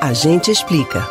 A gente explica.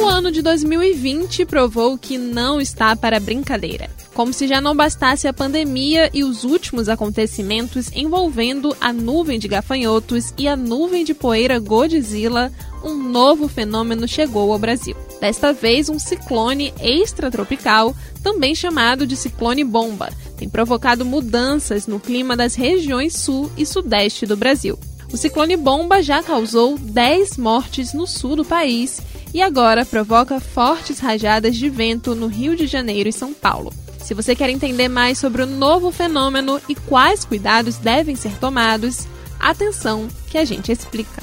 O ano de 2020 provou que não está para brincadeira. Como se já não bastasse a pandemia e os últimos acontecimentos envolvendo a nuvem de gafanhotos e a nuvem de poeira Godzilla, um novo fenômeno chegou ao Brasil. Desta vez, um ciclone extratropical, também chamado de ciclone bomba, tem provocado mudanças no clima das regiões sul e sudeste do Brasil. O ciclone bomba já causou 10 mortes no sul do país e agora provoca fortes rajadas de vento no Rio de Janeiro e São Paulo. Se você quer entender mais sobre o novo fenômeno e quais cuidados devem ser tomados, atenção que a gente explica.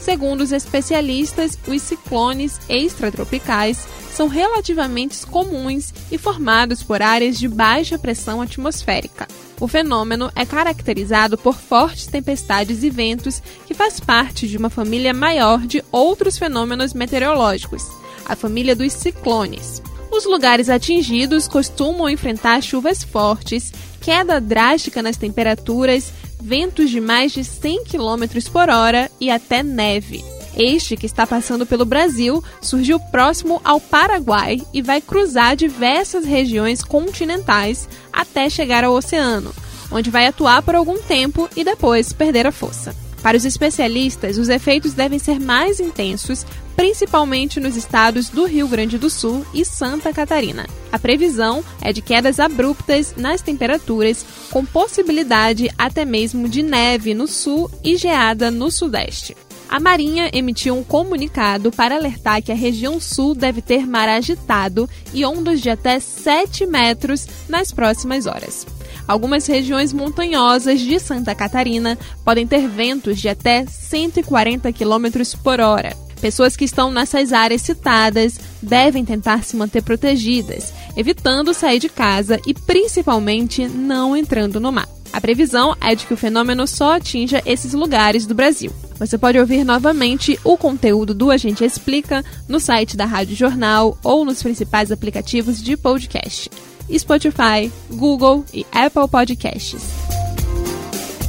Segundo os especialistas, os ciclones extratropicais são relativamente comuns e formados por áreas de baixa pressão atmosférica. O fenômeno é caracterizado por fortes tempestades e ventos que faz parte de uma família maior de outros fenômenos meteorológicos, a família dos ciclones. Os lugares atingidos costumam enfrentar chuvas fortes, queda drástica nas temperaturas ventos de mais de 100 km por hora e até neve. Este, que está passando pelo Brasil, surgiu próximo ao Paraguai e vai cruzar diversas regiões continentais até chegar ao oceano, onde vai atuar por algum tempo e depois perder a força. Para os especialistas, os efeitos devem ser mais intensos, principalmente nos estados do Rio Grande do Sul e Santa Catarina. A previsão é de quedas abruptas nas temperaturas, com possibilidade até mesmo de neve no sul e geada no sudeste. A Marinha emitiu um comunicado para alertar que a região sul deve ter mar agitado e ondas de até 7 metros nas próximas horas. Algumas regiões montanhosas de Santa Catarina podem ter ventos de até 140 km por hora. Pessoas que estão nessas áreas citadas devem tentar se manter protegidas, evitando sair de casa e principalmente não entrando no mar. A previsão é de que o fenômeno só atinja esses lugares do Brasil. Você pode ouvir novamente o conteúdo do Agente Explica no site da Rádio Jornal ou nos principais aplicativos de podcast. Spotify, Google e Apple Podcasts.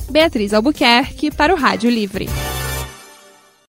Beatriz Albuquerque para o Rádio Livre.